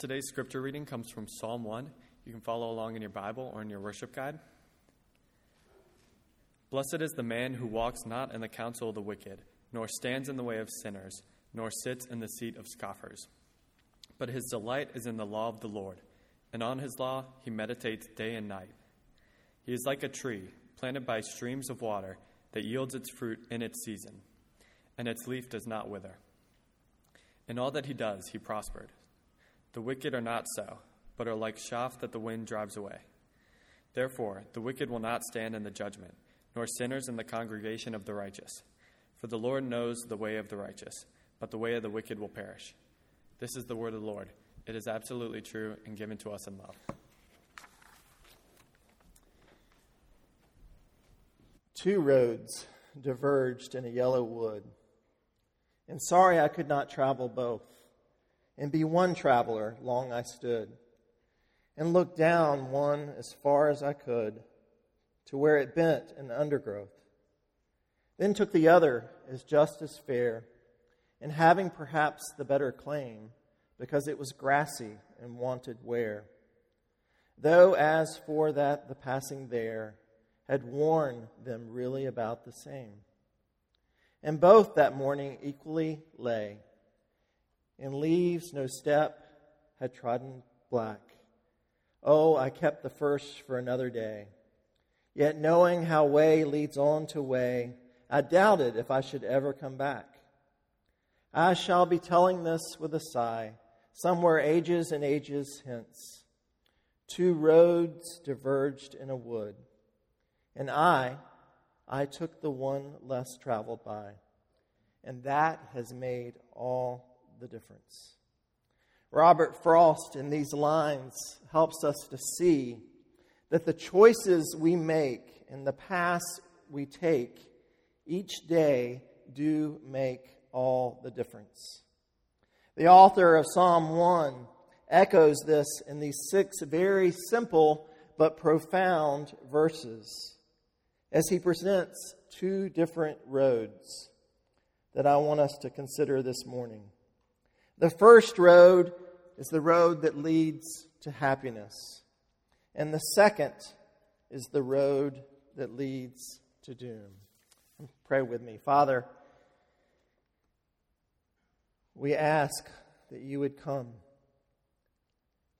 Today's scripture reading comes from Psalm 1. You can follow along in your Bible or in your worship guide. Blessed is the man who walks not in the counsel of the wicked, nor stands in the way of sinners, nor sits in the seat of scoffers. But his delight is in the law of the Lord, and on his law he meditates day and night. He is like a tree planted by streams of water that yields its fruit in its season, and its leaf does not wither. In all that he does, he prospered. The wicked are not so, but are like chaff that the wind drives away. Therefore, the wicked will not stand in the judgment, nor sinners in the congregation of the righteous. For the Lord knows the way of the righteous, but the way of the wicked will perish. This is the word of the Lord. It is absolutely true and given to us in love. Two roads diverged in a yellow wood, and sorry I could not travel both and be one traveler, long I stood, and looked down one as far as I could to where it bent in the undergrowth. Then took the other as just as fair, and having perhaps the better claim, because it was grassy and wanted wear. Though as for that the passing there had worn them really about the same. And both that morning equally lay and leaves no step had trodden black. Oh, I kept the first for another day. Yet knowing how way leads on to way, I doubted if I should ever come back. I shall be telling this with a sigh, somewhere ages and ages hence. Two roads diverged in a wood, and I, I took the one less traveled by, and that has made all the difference. Robert Frost, in these lines, helps us to see that the choices we make and the paths we take each day do make all the difference. The author of Psalm 1 echoes this in these six very simple but profound verses as he presents two different roads that I want us to consider this morning. The first road is the road that leads to happiness. And the second is the road that leads to doom. Pray with me. Father, we ask that you would come,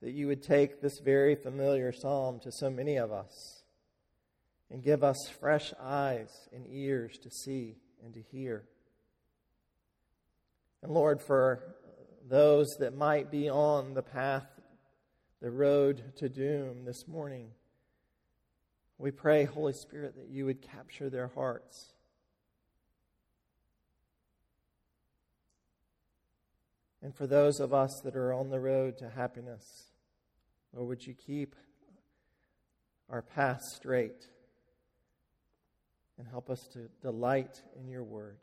that you would take this very familiar psalm to so many of us and give us fresh eyes and ears to see and to hear. And Lord, for those that might be on the path, the road to doom this morning. We pray, Holy Spirit, that you would capture their hearts. And for those of us that are on the road to happiness, Lord, would you keep our path straight and help us to delight in your word.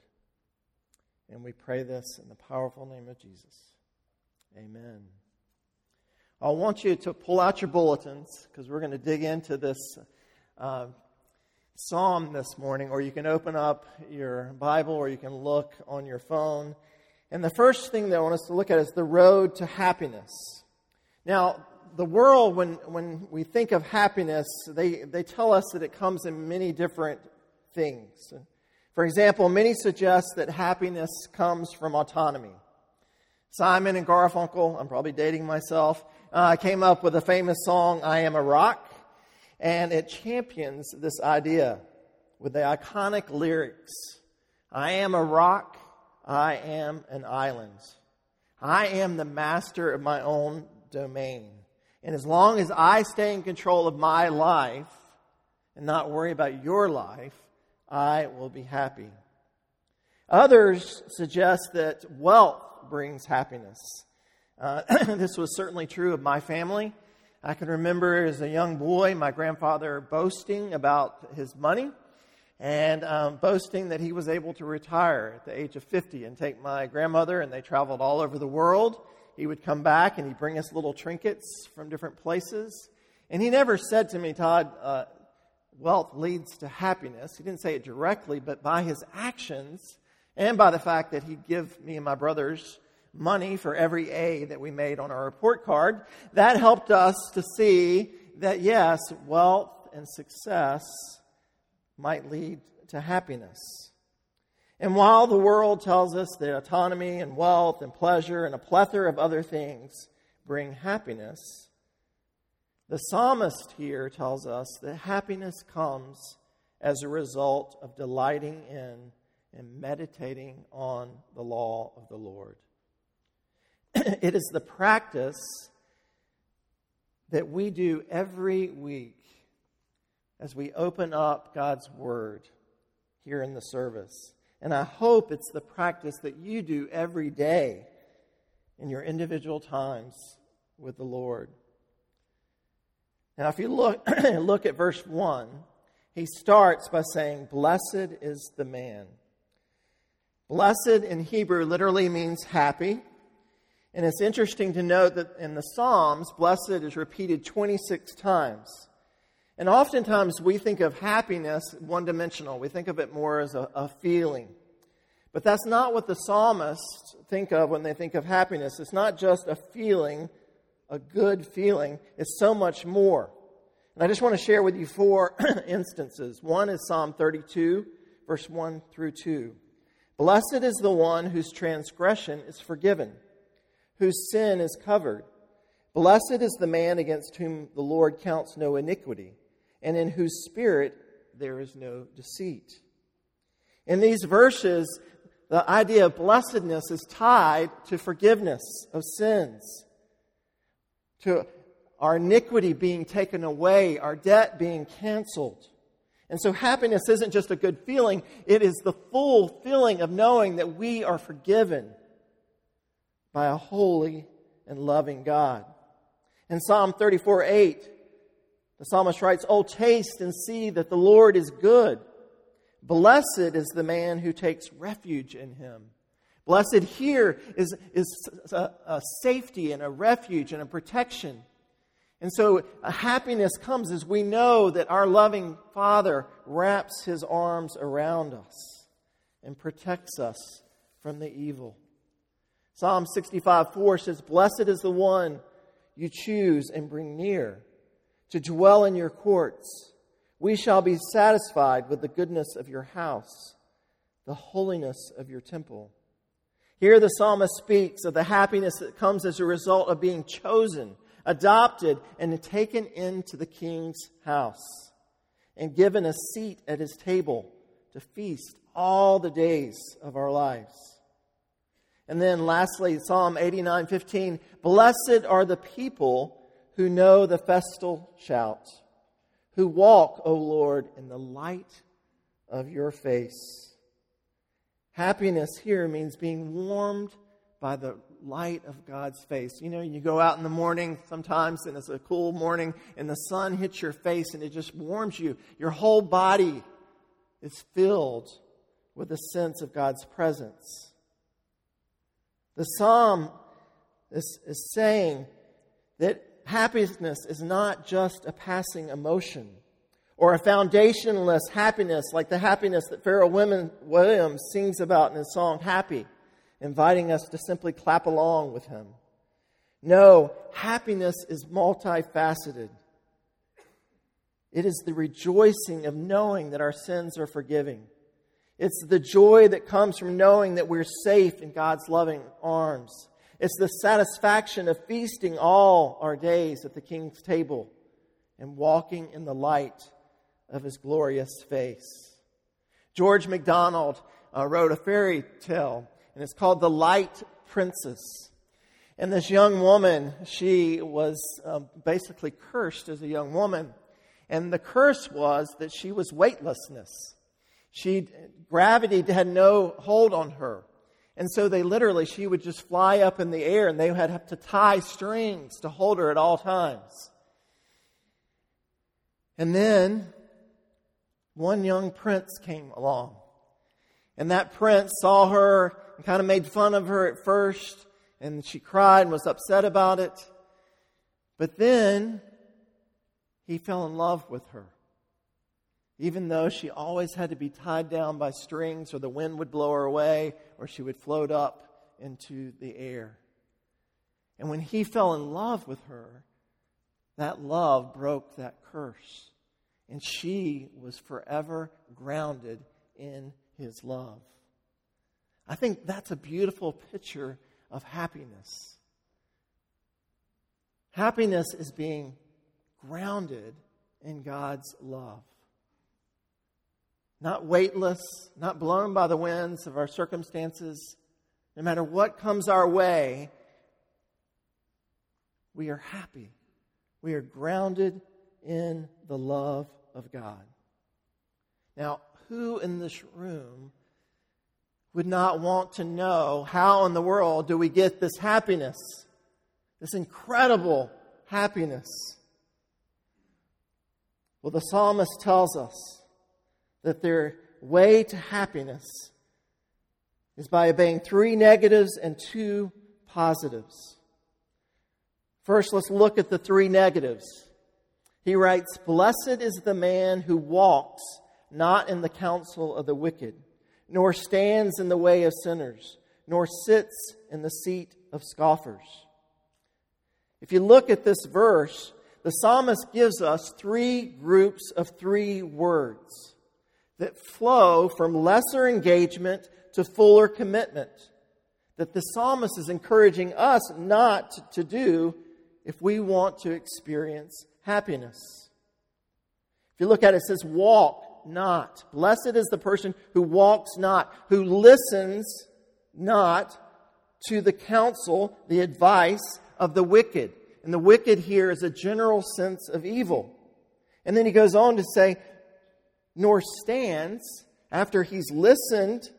And we pray this in the powerful name of Jesus. Amen. I want you to pull out your bulletins because we're going to dig into this uh, psalm this morning, or you can open up your Bible or you can look on your phone. And the first thing that I want us to look at is the road to happiness. Now, the world, when, when we think of happiness, they, they tell us that it comes in many different things. For example, many suggest that happiness comes from autonomy. Simon and Garfunkel, I'm probably dating myself, uh, came up with a famous song, I Am a Rock, and it champions this idea with the iconic lyrics I am a rock, I am an island. I am the master of my own domain. And as long as I stay in control of my life and not worry about your life, I will be happy. Others suggest that wealth brings happiness. Uh, this was certainly true of my family. I can remember as a young boy my grandfather boasting about his money and um, boasting that he was able to retire at the age of 50 and take my grandmother, and they traveled all over the world. He would come back and he'd bring us little trinkets from different places. And he never said to me, Todd, uh, wealth leads to happiness. He didn't say it directly, but by his actions, and by the fact that he'd give me and my brothers money for every A that we made on our report card. That helped us to see that yes, wealth and success might lead to happiness. And while the world tells us that autonomy and wealth and pleasure and a plethora of other things bring happiness, the psalmist here tells us that happiness comes as a result of delighting in and meditating on the law of the Lord. it is the practice that we do every week as we open up God's Word here in the service. And I hope it's the practice that you do every day in your individual times with the Lord. Now, if you look, look at verse 1, he starts by saying, Blessed is the man. Blessed in Hebrew literally means happy. And it's interesting to note that in the Psalms, blessed is repeated 26 times. And oftentimes we think of happiness one dimensional. We think of it more as a, a, feeling. But that's not what the psalmists think of when they think of happiness. It's not just a feeling, a good feeling, it's so much more. And I just want to share with you four instances. One is Psalm 32, verse 1 through 2. Blessed is the one whose transgression is forgiven, whose sin is covered. Blessed is the man against whom the Lord counts no iniquity and in whose spirit there is no deceit. In these verses, the idea of blessedness is tied to forgiveness of sins, to our iniquity being taken away, our debt being canceled. And so happiness isn't just a good feeling, it is the full feeling of knowing that we are forgiven by a holy and loving God. In Psalm 34 8, the psalmist writes, Oh, taste and see that the Lord is good. Blessed is the man who takes refuge in him. Blessed here is, is a, a safety and a refuge and a protection. And so a happiness comes as we know that our loving Father wraps his arms around us and protects us from the evil. Psalm 65 4 says, Blessed is the one you choose and bring near to dwell in your courts. We shall be satisfied with the goodness of your house, the holiness of your temple. Here the psalmist speaks of the happiness that comes as a result of being chosen, adopted, and taken into the king's house, and given a seat at his table to feast all the days of our lives. And then lastly, Psalm 89:15, blessed are the people who know the festal shout, who walk, O Lord, in the light of your face. Happiness here means being warmed by the light of God's face. You know, you go out in the morning sometimes and it's a cool morning and the sun hits your face and it just warms you. Your whole body is filled with a sense of God's presence. The psalm is, is saying that happiness is not just a passing emotion or a foundationless happiness like the happiness that Pharrell Williams sings about in his song Happy, inviting us to simply clap along with him. No, happiness is multifaceted. It is the rejoicing of knowing that our sins are forgiven. It's the joy that comes from knowing that we're safe in God's loving arms. It's the satisfaction of feasting all our days at the king's table and walking in the light of his glorious face. George MacDonald uh, wrote a fairy tale, and it's called The Light Princess. And this young woman, she was uh, basically cursed as a young woman. And the curse was that she was weightlessness. She, gravity had no hold on her. And so they literally, she would just fly up in the air and they would have to tie strings to hold her at all times. And then one young prince came along. And that prince saw her and kind of made fun of her at first. And she cried and was upset about it. But then he fell in love with her even though she always had to be tied down by strings or the wind would blow her away or she would float up into the air. And when he fell in love with her, that love broke that curse. And she was forever grounded in his love. I think that's a beautiful picture of happiness. Happiness is being grounded in God's love. Not weightless, not blown by the winds of our circumstances. No matter what comes our way, we are happy. We are grounded in the love of God. Now, who in this room would not want to know how in the world do we get this happiness? This incredible happiness. Well, the psalmist tells us that their way to happiness is by obeying three negatives and two positives. First, let's look at the three negatives. He writes, Blessed is the man who walks not in the counsel of the wicked, nor stands in the way of sinners, nor sits in the seat of scoffers. If you look at this verse, the psalmist gives us three groups of three words that flow from lesser engagement to fuller commitment that the psalmist is encouraging us not to do if we want to experience happiness. If you look at it, it says, walk not. Blessed is the person who walks not, who listens not to the counsel, the advice of the wicked. And the wicked here is a general sense of evil. And then he goes on to say, nor stands after he's listened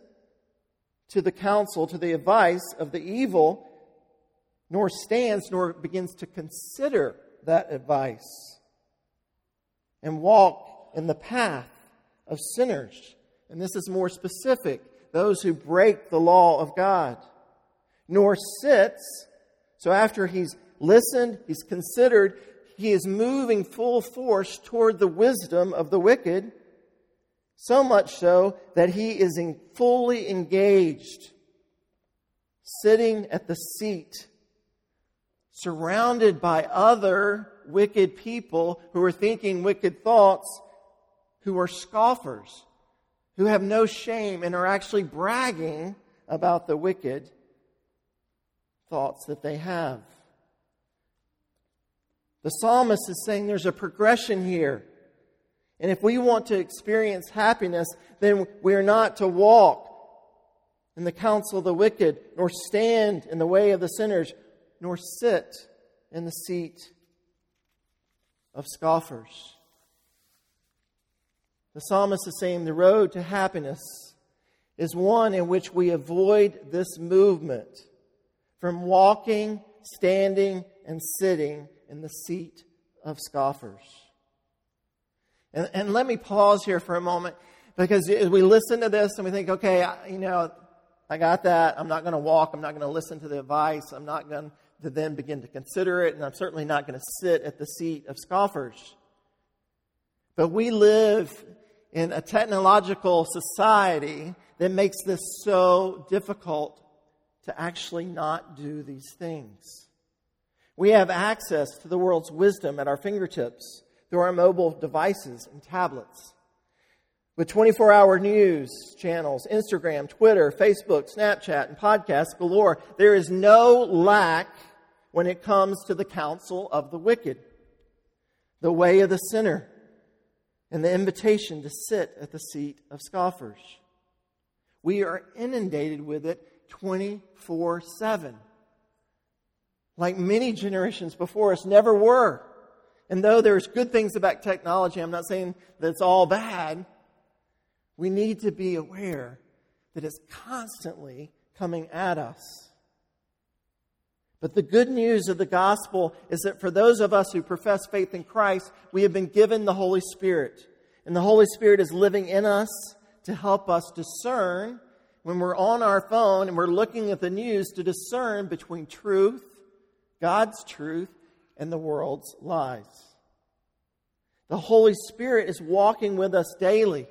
to the counsel, to the advice of the evil, nor stands nor begins to consider that advice and walk in the path of sinners. And this is more specific those who break the law of God. Nor sits, so after he's listened, he's considered, he is moving full force toward the wisdom of the wicked, so much so that he is fully engaged, sitting at the seat surrounded by other wicked people who are thinking wicked thoughts, who are scoffers, who have no shame and are actually bragging about the wicked thoughts that they have. The psalmist is saying there's a progression here. And if we want to experience happiness, then we're not to walk in the counsel of the wicked, nor stand in the way of the sinners nor sit in the seat of scoffers. The psalmist is saying the road to happiness is one in which we avoid this movement from walking, standing, and sitting in the seat of scoffers. And, and let me pause here for a moment because as we listen to this and we think, okay, you know, I got that. I'm not going to walk. I'm not going to listen to the advice. I'm not going to then begin to consider it, and I'm certainly not going to sit at the seat of scoffers. But we live in a technological society that makes this so difficult to actually not do these things. We have access to the world's wisdom at our fingertips through our mobile devices and tablets. With 24 hour news channels, Instagram, Twitter, Facebook, Snapchat, and podcasts galore, there is no lack when it comes to the counsel of the wicked, the way of the sinner, and the invitation to sit at the seat of scoffers. We are inundated with it 24 7. Like many generations before us never were. And though there's good things about technology, I'm not saying that it's all bad. We need to be aware that it's constantly coming at us. But the good news of the gospel is that for those of us who profess faith in Christ, we have been given the Holy Spirit. And the Holy Spirit is living in us to help us discern when we're on our phone and we're looking at the news to discern between truth, God's truth, and the world's lies. The Holy Spirit is walking with us daily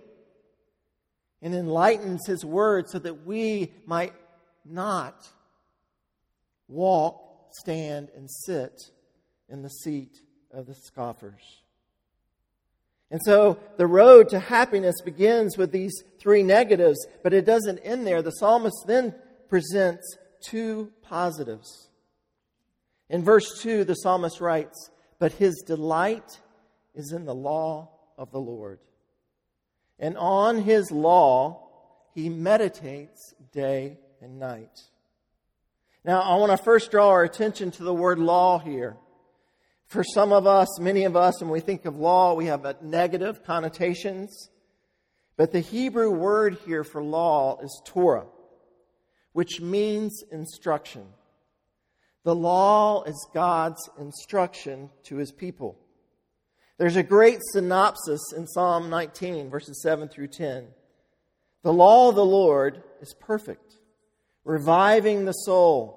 and enlightens His Word so that we might not walk, stand, and sit in the seat of the scoffers. And so the road to happiness begins with these three negatives, but it doesn't end there. The psalmist then presents two positives. In verse 2, the psalmist writes, But his delight is in the law of the Lord. And on his law he meditates day and night. Now, I want to first draw our attention to the word law here. For some of us, many of us, when we think of law, we have negative connotations. But the Hebrew word here for law is Torah, which means instruction. The law is God's instruction to his people. There's a great synopsis in Psalm 19, verses 7 through 10. The law of the Lord is perfect, reviving the soul.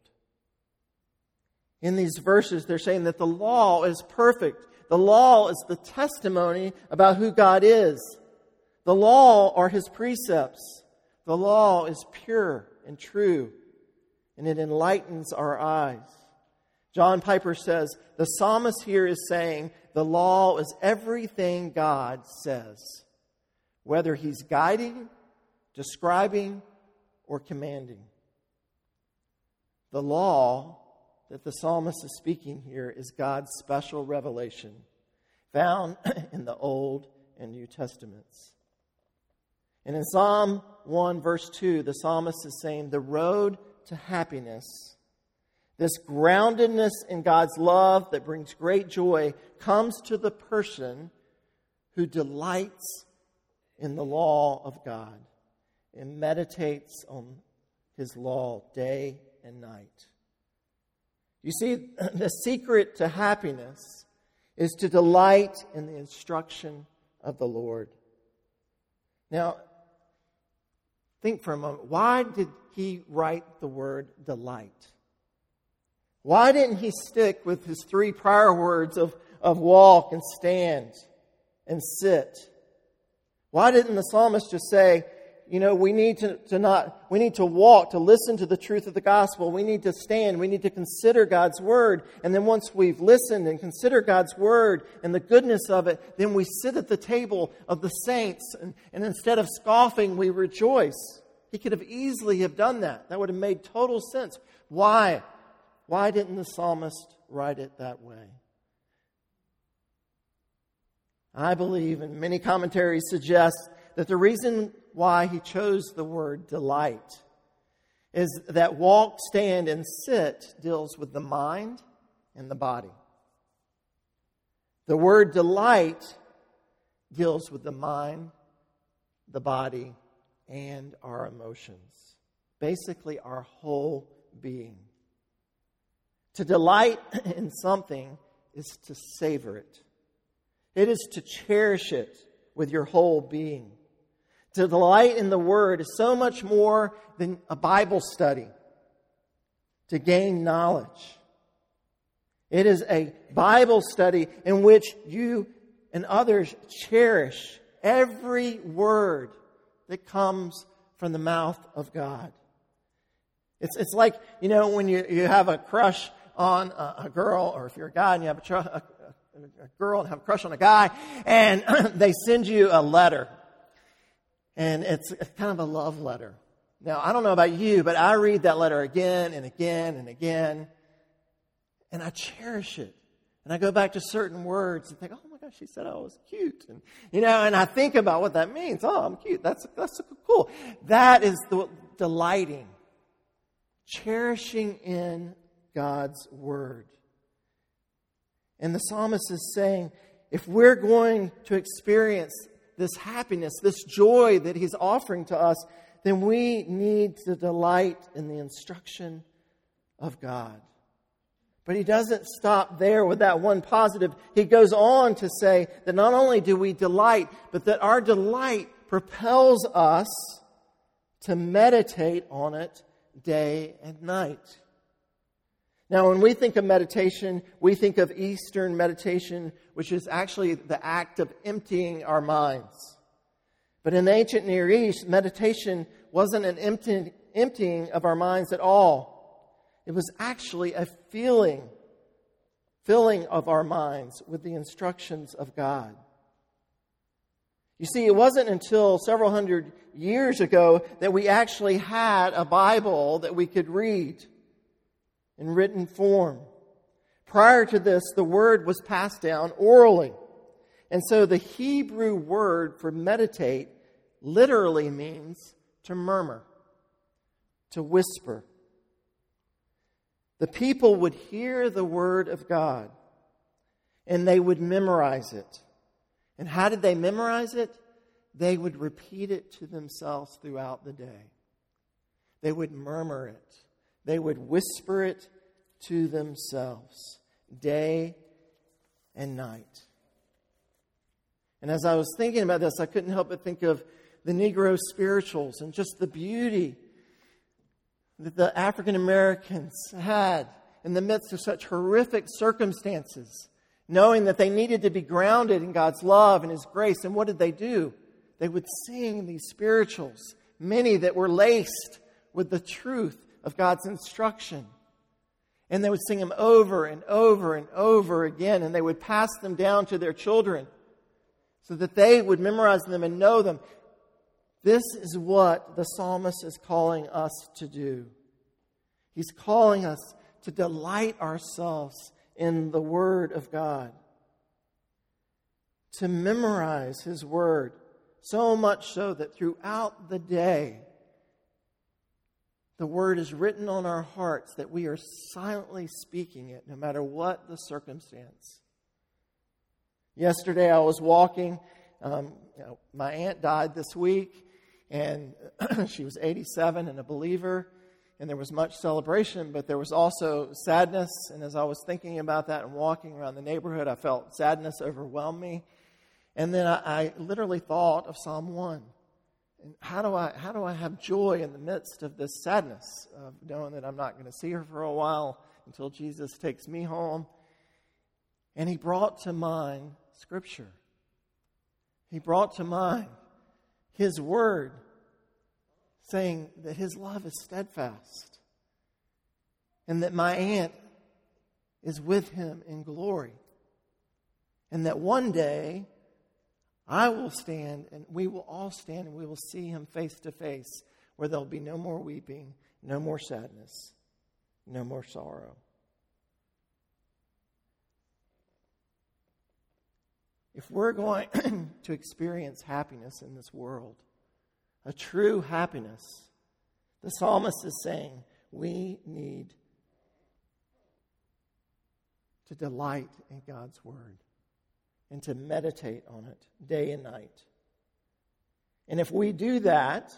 in these verses, they're saying that the law is perfect. The law is the testimony about who God is. The law are his precepts. The law is pure and true, and it enlightens our eyes. John Piper says the psalmist here is saying the law is everything God says, whether he's guiding, describing, or commanding. The law that the psalmist is speaking here is God's special revelation found in the Old and New Testaments. And in Psalm 1, verse 2, the psalmist is saying, The road to happiness, this groundedness in God's love that brings great joy, comes to the person who delights in the law of God and meditates on his law day and night. You see, the secret to happiness is to delight in the instruction of the Lord. Now, think for a moment. Why did he write the word delight? Why didn't he stick with his three prior words of, of walk and stand and sit? Why didn't the psalmist just say, you know, we need to, to not, we need to walk, to listen to the truth of the gospel. We need to stand. We need to consider God's word. And then once we've listened and considered God's word and the goodness of it, then we sit at the table of the saints. And, and instead of scoffing, we rejoice. He could have easily have done that. That would have made total sense. Why? Why didn't the psalmist write it that way? I believe, and many commentaries suggest, that the reason why he chose the word delight is that walk, stand, and sit deals with the mind and the body. The word delight deals with the mind, the body, and our emotions. Basically, our whole being. To delight in something is to savor it, it is to cherish it with your whole being. To delight in the Word is so much more than a Bible study to gain knowledge. It is a Bible study in which you and others cherish every word that comes from the mouth of God. It's, it's like, you know, when you, you have a crush on a, a girl, or if you're a guy and you have a, a, a girl and have a crush on a guy, and they send you a letter and it's, it's kind of a love letter. Now, I don't know about you, but I read that letter again and again and again, and I cherish it. And I go back to certain words and think, oh my gosh, she said I was cute. And, you know, and I think about what that means. Oh, I'm cute. That's, that's cool. That is the delighting, cherishing in God's word. And the psalmist is saying, if we're going to experience this happiness, this joy that He's offering to us, then we need to delight in the instruction of God. But he doesn't stop there with that one positive. He goes on to say that not only do we delight, but that our delight propels us to meditate on it day and night. Now, when we think of meditation, we think of Eastern meditation, which is actually the act of emptying our minds. But in the ancient Near East, meditation wasn't an empty, emptying of our minds at all. It was actually a feeling, filling of our minds with the instructions of God. You see, it wasn't until several hundred years ago that we actually had a Bible that we could read in written form. Prior to this, the word was passed down orally. And so the Hebrew word for meditate literally means to murmur, to whisper. The people would hear the word of God and they would memorize it. And how did they memorize it? They would repeat it to themselves throughout the day. They would murmur it. They would whisper it to themselves day and night. And as I was thinking about this, I couldn't help but think of the Negro spirituals and just the beauty that the African Americans had in the midst of such horrific circumstances, knowing that they needed to be grounded in God's love and His grace. And what did they do? They would sing these spirituals, many that were laced with the truth of God's instruction. And they would sing them over and over and over again, and they would pass them down to their children so that they would memorize them and know them. This is what the psalmist is calling us to do. He's calling us to delight ourselves in the Word of God, to memorize His Word, so much so that throughout the day, the word is written on our hearts that we are silently speaking it no matter what the circumstance. Yesterday I was walking. Um, you know, my aunt died this week, and she was 87 and a believer, and there was much celebration, but there was also sadness. And as I was thinking about that and walking around the neighborhood, I felt sadness overwhelm me. And then I, I literally thought of Psalm 1. And how do I how do I have joy in the midst of this sadness of knowing that I'm not going to see her for a while until Jesus takes me home? And he brought to mind scripture. He brought to mind his word saying that his love is steadfast and that my aunt is with him in glory. And that one day I will stand, and we will all stand, and we will see him face to face, where there'll be no more weeping, no more sadness, no more sorrow. If we're going to experience happiness in this world, a true happiness, the psalmist is saying we need to delight in God's word and to meditate on it day and night. And if we do that,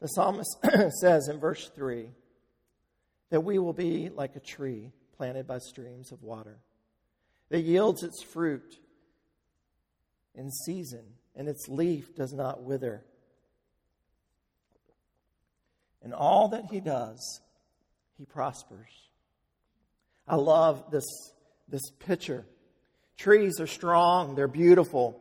the psalmist says in verse 3 that we will be like a tree planted by streams of water that yields its fruit in season, and its leaf does not wither. And all that he does, he prospers. I love this, this picture Trees are strong, they're beautiful.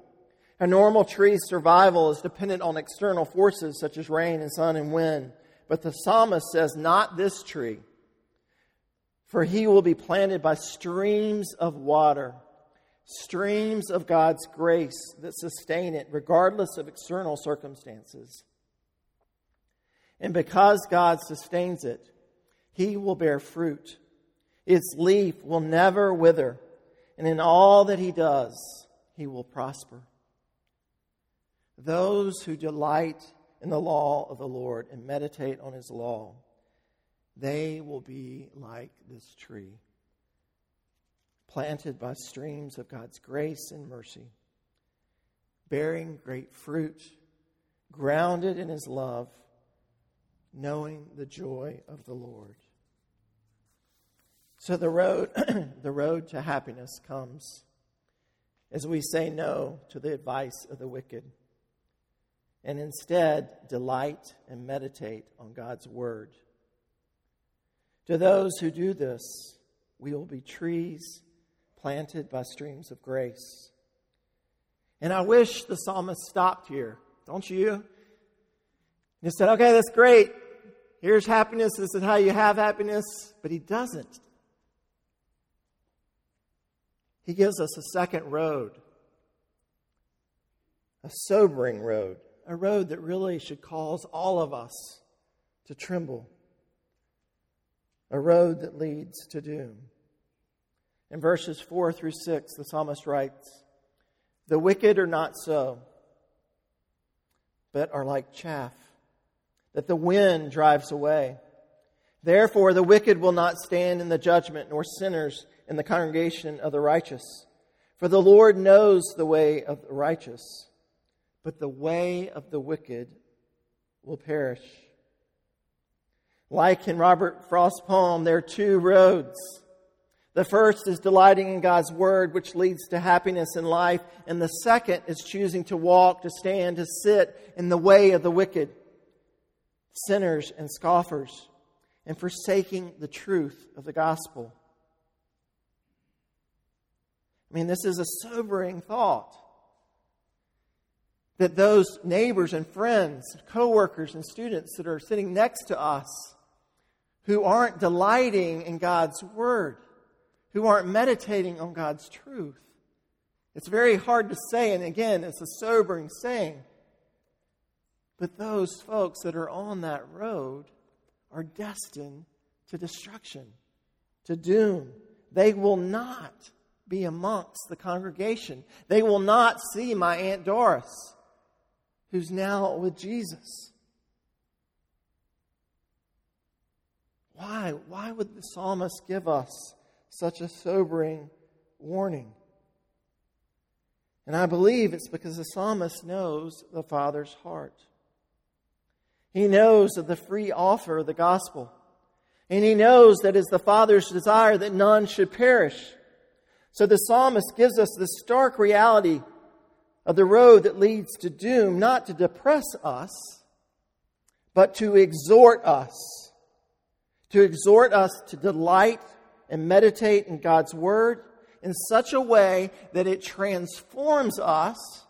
A normal tree's survival is dependent on external forces such as rain and sun and wind. But the psalmist says, Not this tree, for he will be planted by streams of water, streams of God's grace that sustain it regardless of external circumstances. And because God sustains it, he will bear fruit. Its leaf will never wither and in all that he does, he will prosper. Those who delight in the law of the Lord and meditate on his law, they will be like this tree, planted by streams of God's grace and mercy, bearing great fruit, grounded in his love, knowing the joy of the Lord. So the road, the road to happiness comes as we say no to the advice of the wicked and instead delight and meditate on God's word. To those who do this, we will be trees planted by streams of grace. And I wish the psalmist stopped here, don't you? He said, okay, that's great. Here's happiness. This is how you have happiness. But he doesn't. He gives us a second road, a sobering road, a road that really should cause all of us to tremble, a road that leads to doom. In verses 4 through 6, the psalmist writes, The wicked are not so, but are like chaff that the wind drives away. Therefore, the wicked will not stand in the judgment, nor sinners in the congregation of the righteous. For the Lord knows the way of the righteous, but the way of the wicked will perish. Like in Robert Frost's poem, there are two roads. The first is delighting in God's word, which leads to happiness in life. And the second is choosing to walk, to stand, to sit in the way of the wicked, sinners and scoffers, and forsaking the truth of the gospel. I mean, this is a sobering thought. That those neighbors and friends, coworkers and students that are sitting next to us who aren't delighting in God's word, who aren't meditating on God's truth. It's very hard to say, and again, it's a sobering saying. But those folks that are on that road are destined to destruction, to doom. They will not be amongst the congregation. They will not see my Aunt Doris, who's now with Jesus. Why? Why would the psalmist give us such a sobering warning? And I believe it's because the psalmist knows the Father's heart. He knows of the free offer of the gospel. And he knows that it's the Father's desire that none should perish. So the psalmist gives us the stark reality of the road that leads to doom, not to depress us, but to exhort us. To exhort us to delight and meditate in God's Word in such a way that it transforms us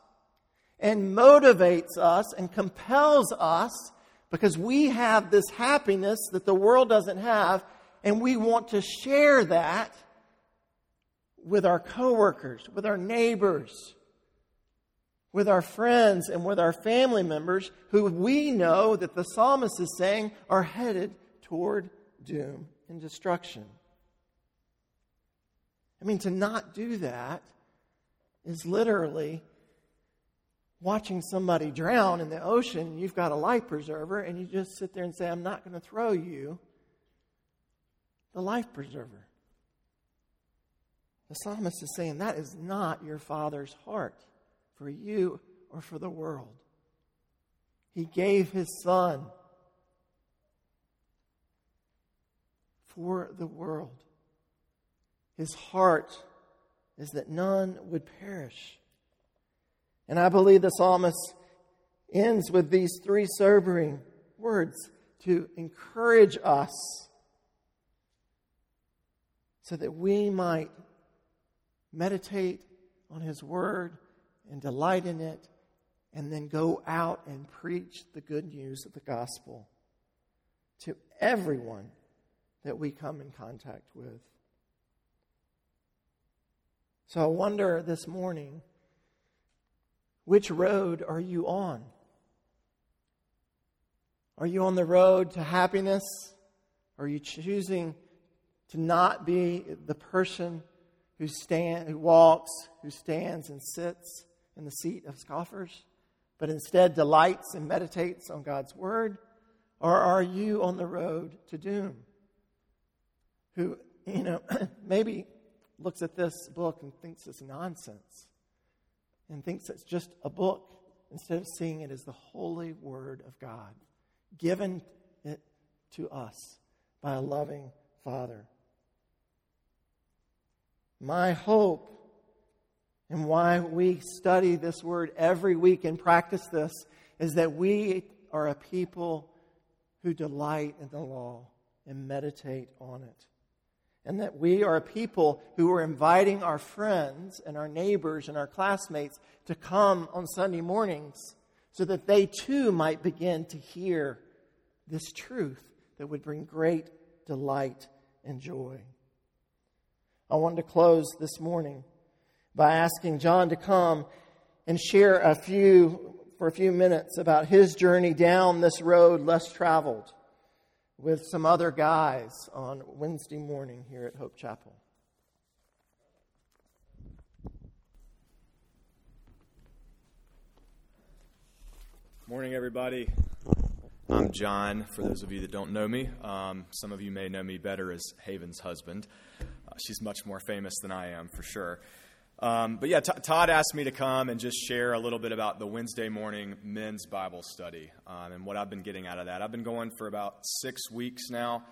and motivates us and compels us because we have this happiness that the world doesn't have, and we want to share that with our coworkers, with our neighbors, with our friends, and with our family members who we know that the psalmist is saying are headed toward doom and destruction. I mean, to not do that is literally watching somebody drown in the ocean. You've got a life preserver, and you just sit there and say, I'm not going to throw you the life preserver. The psalmist is saying that is not your father's heart for you or for the world. He gave his son for the world. His heart is that none would perish. And I believe the psalmist ends with these three sobering words to encourage us so that we might meditate on His Word and delight in it, and then go out and preach the good news of the gospel to everyone that we come in contact with. So I wonder this morning which road are you on? Are you on the road to happiness? Are you choosing to not be the person who stand, who walks, who stands and sits in the seat of scoffers, but instead delights and meditates on God's word? Or are you on the road to doom? Who, you know, maybe looks at this book and thinks it's nonsense and thinks it's just a book instead of seeing it as the holy word of God, given it to us by a loving Father. My hope and why we study this word every week and practice this is that we are a people who delight in the law and meditate on it. And that we are a people who are inviting our friends and our neighbors and our classmates to come on Sunday mornings so that they too might begin to hear this truth that would bring great delight and joy. I wanted to close this morning by asking John to come and share a few for a few minutes about his journey down this road less traveled with some other guys on Wednesday morning here at Hope Chapel. Morning, everybody. I'm John, for those of you that don't know me. Um, some of you may know me better as Haven's husband. Uh, she's much more famous than I am, for sure. Um, but yeah, T- Todd asked me to come and just share a little bit about the Wednesday morning men's Bible study um, and what I've been getting out of that. I've been going for about six weeks now.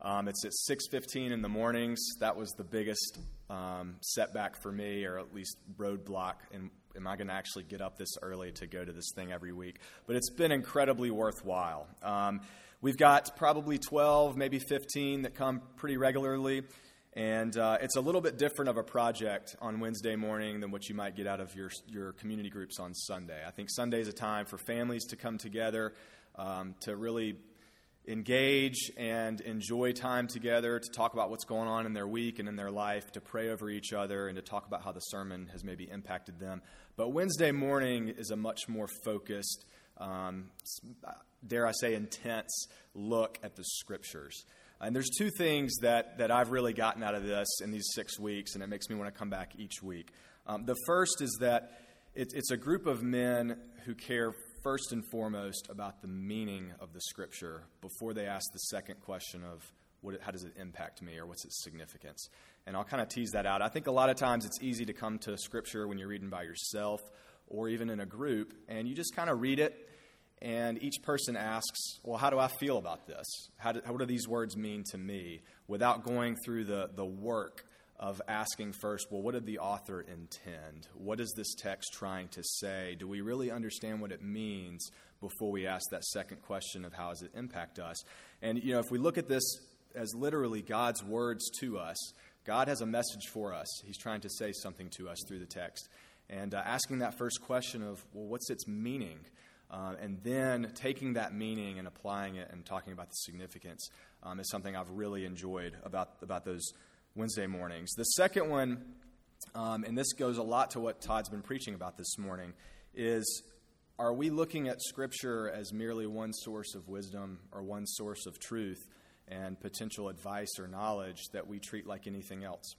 Um, it's at 6:15 in the mornings. That was the biggest um, setback for me, or at least roadblock. And am I going to actually get up this early to go to this thing every week? But it's been incredibly worthwhile. Um, we've got probably 12, maybe 15 that come pretty regularly. And uh, it's a little bit different of a project on Wednesday morning than what you might get out of your, your community groups on Sunday. I think Sunday is a time for families to come together, um, to really engage and enjoy time together, to talk about what's going on in their week and in their life, to pray over each other, and to talk about how the sermon has maybe impacted them. But Wednesday morning is a much more focused, um, dare I say, intense look at the scriptures. And there's two things that, that I've really gotten out of this in these six weeks, and it makes me want to come back each week. Um, the first is that it, it's a group of men who care first and foremost about the meaning of the scripture before they ask the second question of what, how does it impact me or what's its significance. And I'll kind of tease that out. I think a lot of times it's easy to come to scripture when you're reading by yourself or even in a group, and you just kind of read it and each person asks, Well, how do I feel about this? How do, what do these words mean to me? Without going through the, the work of asking first, Well, what did the author intend? What is this text trying to say? Do we really understand what it means before we ask that second question of how does it impact us? And, you know, if we look at this as literally God's words to us, God has a message for us. He's trying to say something to us through the text. And uh, asking that first question of, Well, what's its meaning? Uh, and then taking that meaning and applying it and talking about the significance um, is something I've really enjoyed about, about those Wednesday mornings. The second one, um, and this goes a lot to what Todd's been preaching about this morning, is are we looking at Scripture as merely one source of wisdom or one source of truth and potential advice or knowledge that we treat like anything else?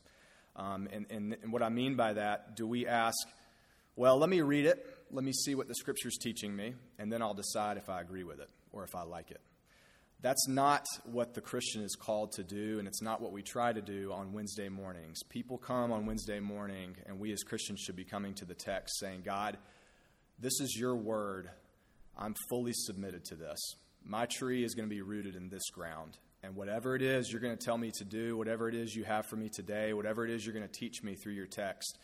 Um, and, and, and what I mean by that, do we ask, well, let me read it let me see what the scripture's teaching me, and then I'll decide if I agree with it or if I like it. That's not what the Christian is called to do, and it's not what we try to do on Wednesday mornings. People come on Wednesday morning, and we as Christians should be coming to the text saying, God, this is your word. I'm fully submitted to this. My tree is going to be rooted in this ground. And whatever it is you're going to tell me to do, whatever it is you have for me today, whatever it is you're going to teach me through your text,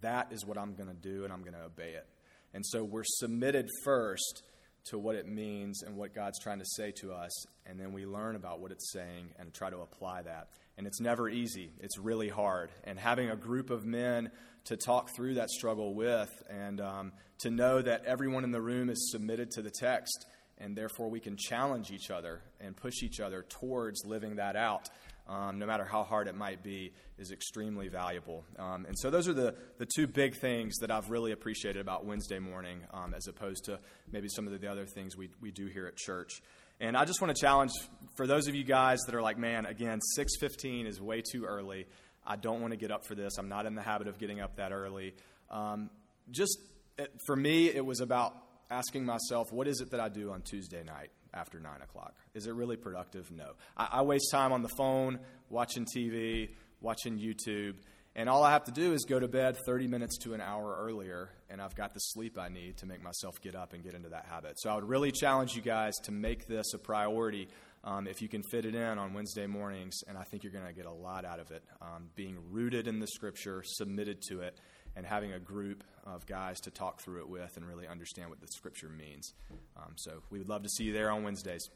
that is what I'm going to do, and I'm going to obey it. And so we're submitted first to what it means and what God's trying to say to us, and then we learn about what it's saying and try to apply that. And it's never easy, it's really hard. And having a group of men to talk through that struggle with and um, to know that everyone in the room is submitted to the text, and therefore we can challenge each other and push each other towards living that out um, no matter how hard it might be, is extremely valuable. Um, and so, those are the, the two big things that I've really appreciated about Wednesday morning, um, as opposed to maybe some of the other things we, we do here at church. And I just want to challenge for those of you guys that are like, man, again, 6:15 is way too early. I don't want to get up for this. I'm not in the habit of getting up that early. Um, just for me, it was about asking myself, what is it that I do on Tuesday night? After 9 o'clock. Is it really productive? No. I, I waste time on the phone, watching TV, watching YouTube, and all I have to do is go to bed 30 minutes to an hour earlier, and I've got the sleep I need to make myself get up and get into that habit. So I would really challenge you guys to make this a priority um, if you can fit it in on Wednesday mornings, and I think you're going to get a lot out of it. Um, being rooted in the Scripture, submitted to it, and having a group of guys to talk through it with and really understand what the Scripture means. Um, so we would love to see you there on Wednesdays.